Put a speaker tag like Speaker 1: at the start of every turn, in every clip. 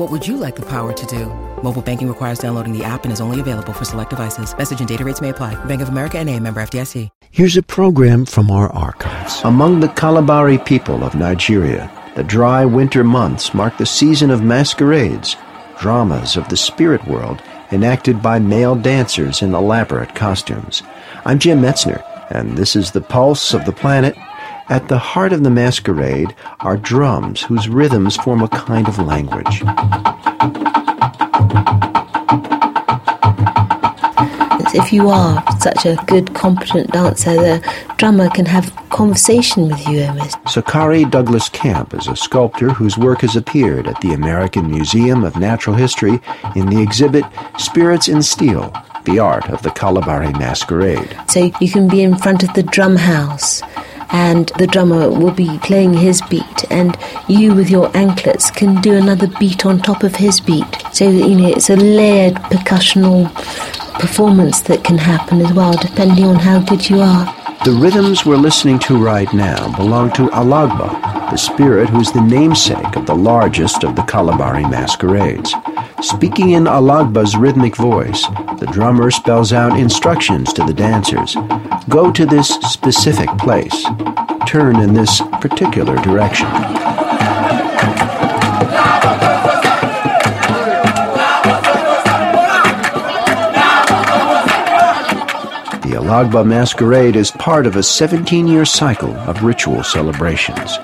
Speaker 1: What would you like the power to do? Mobile banking requires downloading the app and is only available for select devices. Message and data rates may apply. Bank of America and a member FDIC.
Speaker 2: Here's a program from our archives.
Speaker 3: Among the Kalabari people of Nigeria, the dry winter months mark the season of masquerades, dramas of the spirit world enacted by male dancers in elaborate costumes. I'm Jim Metzner, and this is the pulse of the planet. At the heart of the masquerade are drums whose rhythms form a kind of language.
Speaker 4: If you are such a good, competent dancer, the drummer can have conversation with you almost.
Speaker 3: Sokari Douglas Camp is a sculptor whose work has appeared at the American Museum of Natural History in the exhibit Spirits in Steel, the art of the Kalabari masquerade.
Speaker 4: So you can be in front of the drum house and the drummer will be playing his beat and you with your anklets can do another beat on top of his beat. So you know it's a layered percussional performance that can happen as well depending on how good you are.
Speaker 3: The rhythms we're listening to right now belong to Alagba, the spirit who's the namesake of the largest of the Kalabari masquerades. Speaking in Alagba's rhythmic voice, the drummer spells out instructions to the dancers. Go to this specific place. Turn in this particular direction. The Alagba Masquerade is part of a 17 year cycle of ritual celebrations.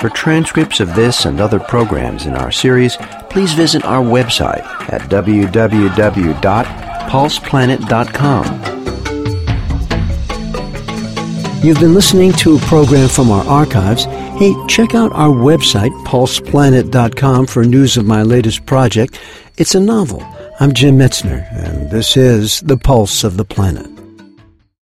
Speaker 3: For transcripts of this and other programs in our series, please visit our website at www.pulseplanet.com.
Speaker 2: You've been listening to a program from our archives. Hey, check out our website, pulseplanet.com, for news of my latest project. It's a novel. I'm Jim Metzner, and this is The Pulse of the Planet.